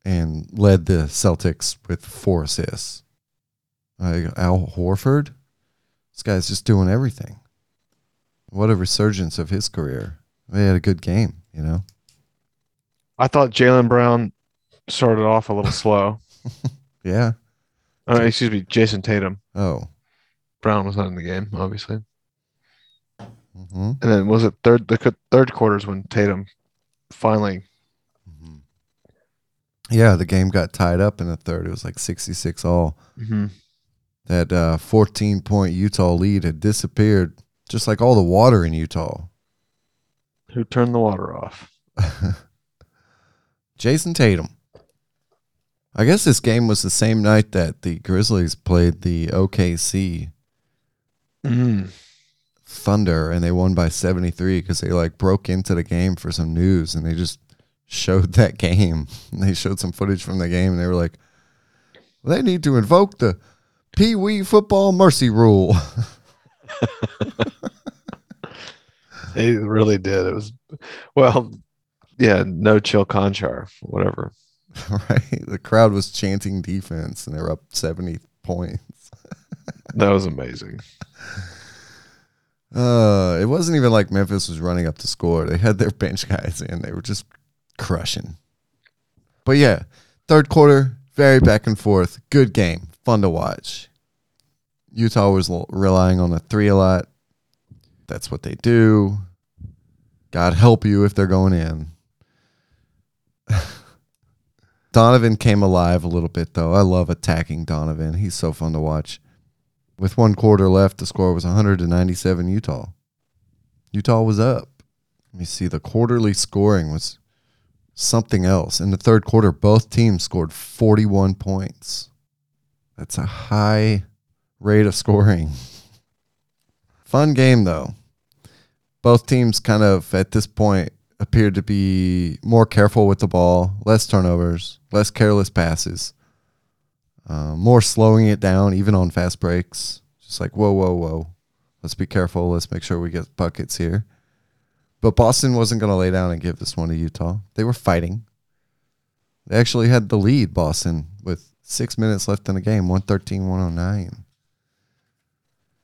and led the Celtics with four assists. Like Al Horford, this guy's just doing everything. What a resurgence of his career. They had a good game, you know? I thought Jaylen Brown started off a little slow. Yeah. Uh, excuse me, Jayson Tatum. Oh. Brown was not in the game, obviously. Hmm And then was it third the third quarters when Tatum finally Mm-hmm. Yeah, the game got tied up in the third. It was like 66 all. That uh, 14 point Utah lead had disappeared, just like all the water in Utah. Who turned the water off? Jayson Tatum. I guess this game was the same night that the Grizzlies played the OKC Mm. Thunder and they won by 73 because they like broke into the game for some news and they just showed that game. they showed some footage from the game and they were like, well, they need to invoke the Pee Wee football mercy rule. They really did. It was, well, yeah, no chill conchar, whatever. right? The crowd was chanting defense and they were up 70 points. That was amazing. Uh, it wasn't even like Memphis was running up to score. They had their bench guys in. They were just crushing. But yeah, third quarter, very back and forth. Good game. Fun to watch. Utah was relying on the three a lot. That's what they do. God help you if they're going in. Donovan came alive a little bit, though. I love attacking Donovan. He's so fun to watch. With one quarter left, the score was 197 Utah. Utah was up. Let me see. The quarterly scoring was something else. In the third quarter, both teams scored 41 points. That's a high rate of scoring. Fun game, though. Both teams kind of, at this point, appeared to be more careful with the ball, less turnovers, less careless passes, uh, more slowing it down, even on fast breaks. Just like, whoa, whoa, whoa. Let's be careful. Let's make sure we get buckets here. But Boston wasn't going to lay down and give this one to Utah. They were fighting. They actually had the lead, Boston, with six minutes left in the game, 113 109.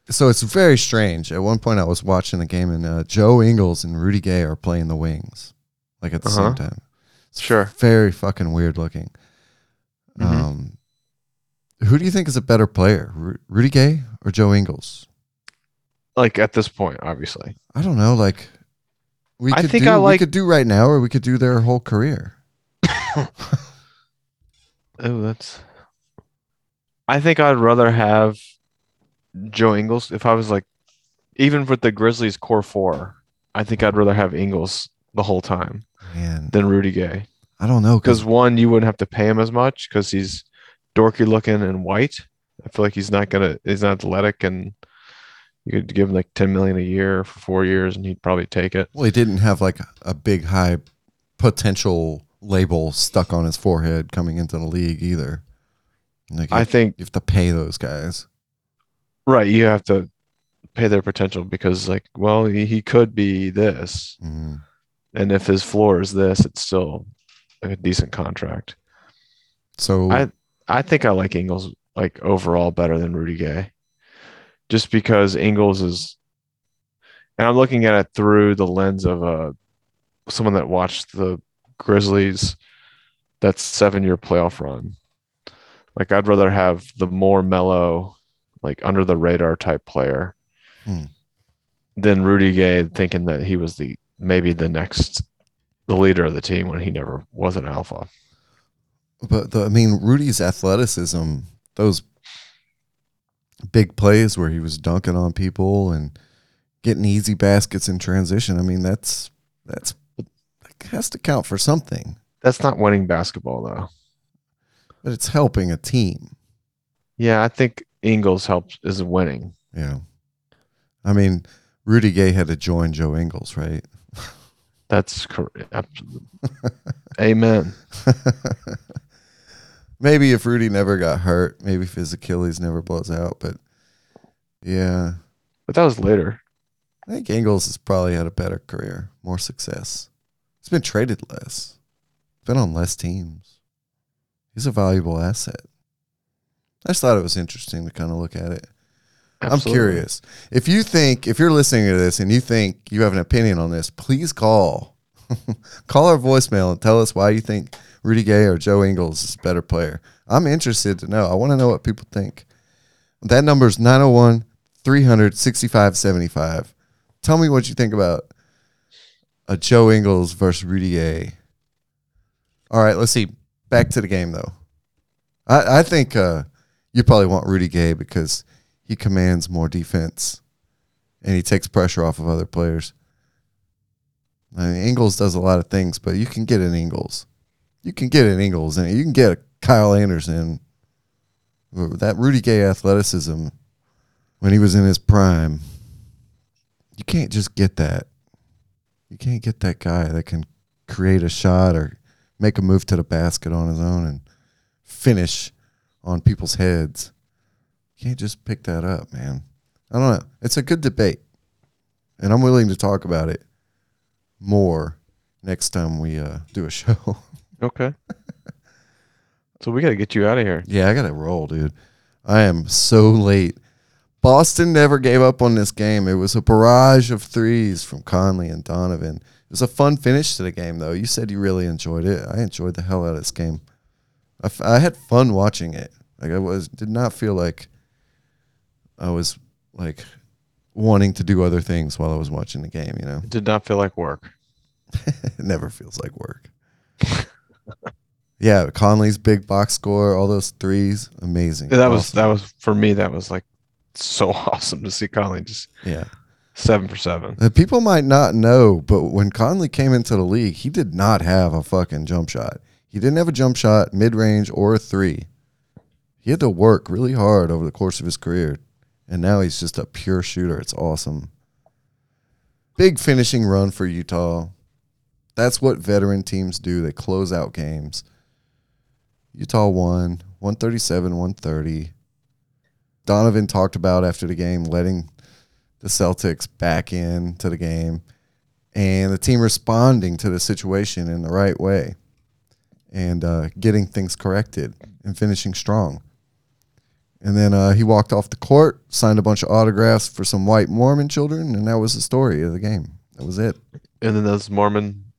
So it's very strange. At one point, I was watching the game, and uh, Joe Ingles and Rudy Gay are playing the wings, like at the Uh-huh. same time. It's Sure. very fucking weird looking. Mhm. Um, who do you think is a better player, Ru- Rudy Gay or Joe Ingles? Like at this point, obviously. I don't know. Like we I could think do, I we could do right now, or we could do their whole career. Oh, that's. I think I'd rather have Joe Ingles if I was like, even with the Grizzlies core four. I think I'd rather have Ingles the whole time Man, than Rudy Gay I don't know because because one, you wouldn't have to pay him as much because he's dorky looking and white. I feel like he's not gonna. He's not athletic, and you could give him like ten million a year for four years, and he'd probably take it. well, he didn't have like a big high potential label stuck on his forehead coming into the league either. Like I think you have to pay those guys. right. You have to pay their potential because, like, well, he, he could be this. Mm. and if his floor is this, it's still a decent contract. So I I think I like Ingles like overall better than Rudy Gay, just because Ingles is, and I'm looking at it through the lens of uh someone that watched the Grizzlies that seven year playoff run. Like I'd rather have the more mellow, like under the radar type player Hmm. than Rudy Gay thinking that he was the maybe the next the leader of the team when he never was an alpha. But the, I mean, Rudy's athleticism, those big plays where he was dunking on people and getting easy baskets in transition. I mean, that's that's that has to count for something. That's not winning basketball though. But it's helping a team. Yeah, I think Ingles helps is winning. Yeah. I mean, Rudy Gay had to join Joe Ingles, right? That's correct. Amen. maybe if Rudy never got hurt, maybe if his Achilles never blows out, but yeah, But that was later. I think Ingles has probably had a better career, more success. He's been traded less, He's been on less teams. He's a valuable asset. I just thought it was interesting to kind of look at it. I'm curious. If you think, if you're listening to this and you think you have an opinion on this, please call. call our voicemail and tell us why you think Rudy Gay or Joe Ingles is a better player. I'm interested to know. I want to know what people think. That number is 901 300 6575. Tell me what you think about a Joe Ingles versus Rudy Gay. All right, let's see. Back to the game, though. I, I think uh, You probably want Rudy Gay because he commands more defense and he takes pressure off of other players. I mean, Ingles does a lot of things, but you can get an Ingles. You can get an Ingles and you can get a Kyle Anderson. That Rudy Gay athleticism when he was in his prime, you can't just get that. You can't get that guy that can create a shot or make a move to the basket on his own and finish on people's heads. You can't just pick that up, man. I don't know. It's a good debate. And I'm willing to talk about it more next time we uh, do a show. Okay. so we got to get you out of here. yeah, I got to roll, dude. I am so late. Boston never gave up on this game. It was a barrage of threes from Conley and Donovan. It was a fun finish to the game, though. You said you really enjoyed it. I enjoyed the hell out of this game. I, f- I had fun watching it. Like I was, did not feel like I was like wanting to do other things while I was watching the game. You know, It did not feel like work. it never feels like work. yeah, Conley's big box score, all those threes, amazing. That was that was for me. That was like so awesome to see Conley just yeah. seven for seven. Uh, People might not know, but when Conley came into the league, he did not have a fucking jump shot. He didn't have a jump shot, mid range, or a three. He had to work really hard over the course of his career. And now he's just a pure shooter. It's awesome. Big finishing run for Utah. That's what veteran teams do. They close out games. Utah won 137 130. Donovan talked about after the game letting the Celtics back in to the game and the team responding to the situation in the right way and uh, getting things corrected and finishing strong. And then uh, he walked off the court, signed a bunch of autographs for some white Mormon children, and that was the story of the game. That was it. And then those Mormon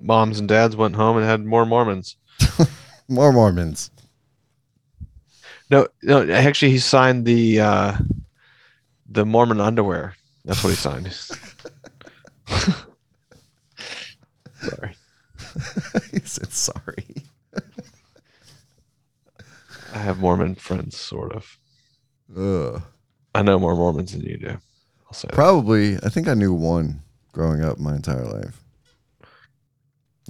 moms and dads went home and had more Mormons. More Mormons. No, no. Actually, he signed the uh, the Mormon underwear. That's what he signed. Sorry, he said sorry. I have Mormon friends, sort of. Ugh. I know more Mormons than you do. I'll say that. Probably, I think I knew one growing up my entire life.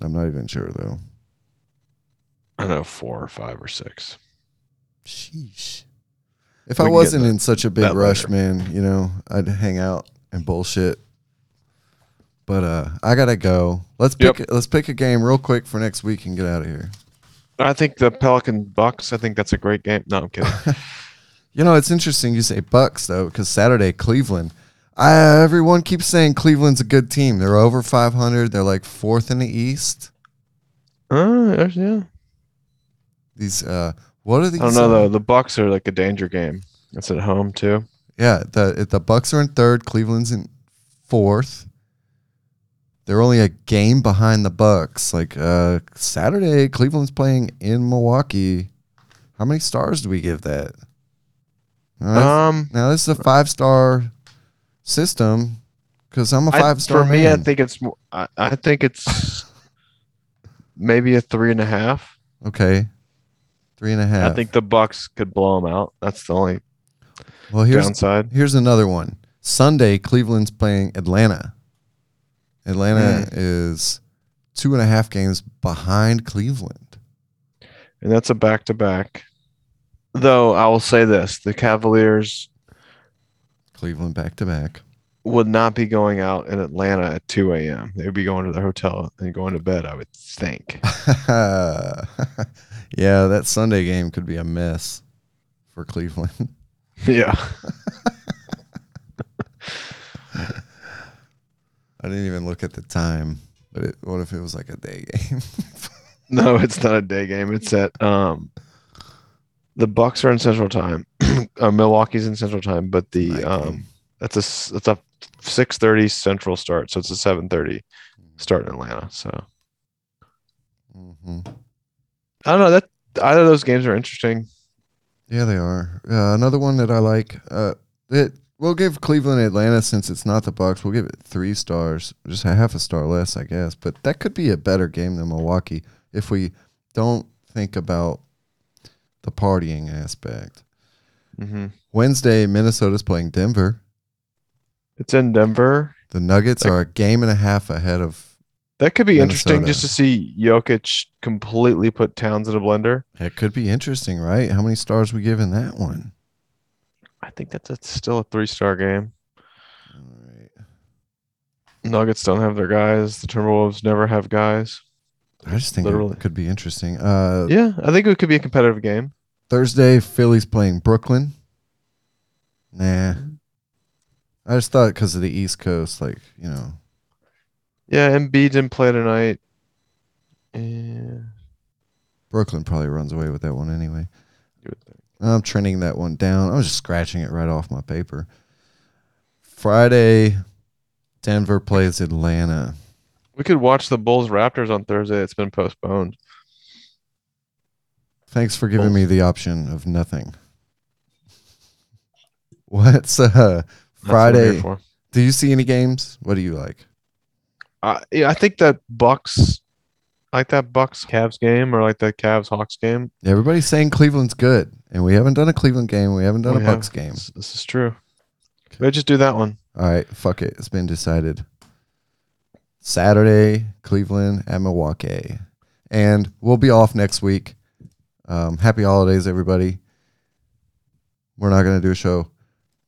I'm not even sure though. I know four or five or six. Sheesh. If We I wasn't in such a big rush, later. man, you know, I'd hang out and bullshit. But uh I gotta go. Let's pick let's pick a game real quick for next week and get out of here. I think the Pelican Bucks. I think that's a great game. No, I'm kidding. You know, it's interesting you say Bucks though, because Saturday Cleveland. I, everyone keeps saying Cleveland's a good team. They're over 500. They're like fourth in the East. uh, yeah. These uh, what are these? I don't know though. The Bucks are like a danger game. That's at home too. Yeah, the the Bucks are in third. Cleveland's in fourth. They're only a game behind the Bucks. Like uh, Saturday, Cleveland's playing in Milwaukee. How many stars do we give that? Um, now this is a five star system because I'm a five star for me, I think it's. mo- I, I think it's maybe a three and a half. okay, three and a half. I think the Bucks could blow them out. That's the only Well, here's downside. here's another one. Sunday, Cleveland's playing Atlanta. Atlanta hmm. is two and a half games behind Cleveland. and that's a back to back. Though I will say this: the Cavaliers Cleveland back to back. would not be going out in Atlanta at 2 a.m. They would be going to the hotel and going to bed. I would think. yeah, that Sunday game could be a mess for Cleveland. yeah. I didn't even look at the time, but it, what if it was like a day game? No, it's not a day game. It's at um the Bucks are in Central Time. uh, Milwaukee's in Central Time, but the um that's a that's a 6:30 Central start, so it's a 7:30 start in Atlanta. So hmm I don't know that either of those games are interesting. Yeah, they are. Uh, another one that I like. Uh, it we'll give Cleveland Atlanta since it's not the Bucks. We'll give it three stars, just a half a star less, I guess. But that could be a better game than Milwaukee if we don't think about the partying aspect. hmm Wednesday, Minnesota's playing Denver. It's in Denver. The Nuggets Like- are a game and a half ahead of. That could be interesting just to see Jokic completely put Towns in a blender. It could be interesting, right? How many stars we give in that one? I think that's, that's still a three star game. All right. Nuggets don't have their guys. The Timberwolves never have guys. I just think Literally. it could be interesting. Uh, Yeah, I think it could be a competitive game. Thursday, Philly's playing Brooklyn. Nah. I just thought because of the East Coast, like, you know, Yeah, Embiid didn't play tonight. Yeah, Brooklyn probably runs away with that one anyway. you would think. I'm trending that one down. I was just scratching it right off my paper. Friday, Denver plays Atlanta. We could watch the Bulls Raptors on Thursday. It's been postponed. Thanks for giving me the option of nothing. What's uh That's what Friday? Do you see any games? What do you like? Uh, yeah, I think that Bucks, like that Bucks Cavs game or like that Cavs Hawks game. Everybody's saying Cleveland's good, and we haven't done a Cleveland game. We haven't done We a have- Bucks game. This, this is true. Maybe just do that one. All right, fuck it. It's been decided. Saturday, Cleveland at Milwaukee. And we'll be off next week. Um, happy holidays, everybody. We're not going to do a show,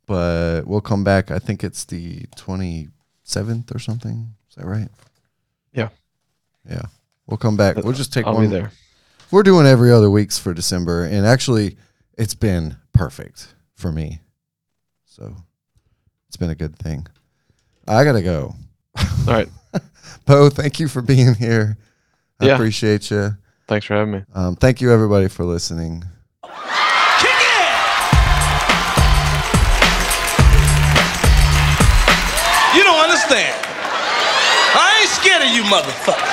but we'll come back. I think it's the 27th or something. Is that right? Yeah. Yeah. We'll come back. We'll just take I'll one. be there. We're doing every other weeks for December. And actually, it's been perfect for me. So it's been a good thing. I got to go. All right. Poe, thank you for being here. I Yeah. appreciate you. Thanks for having me. Um, thank you, everybody, for listening. You don't understand. I ain't scared of you motherfuckers.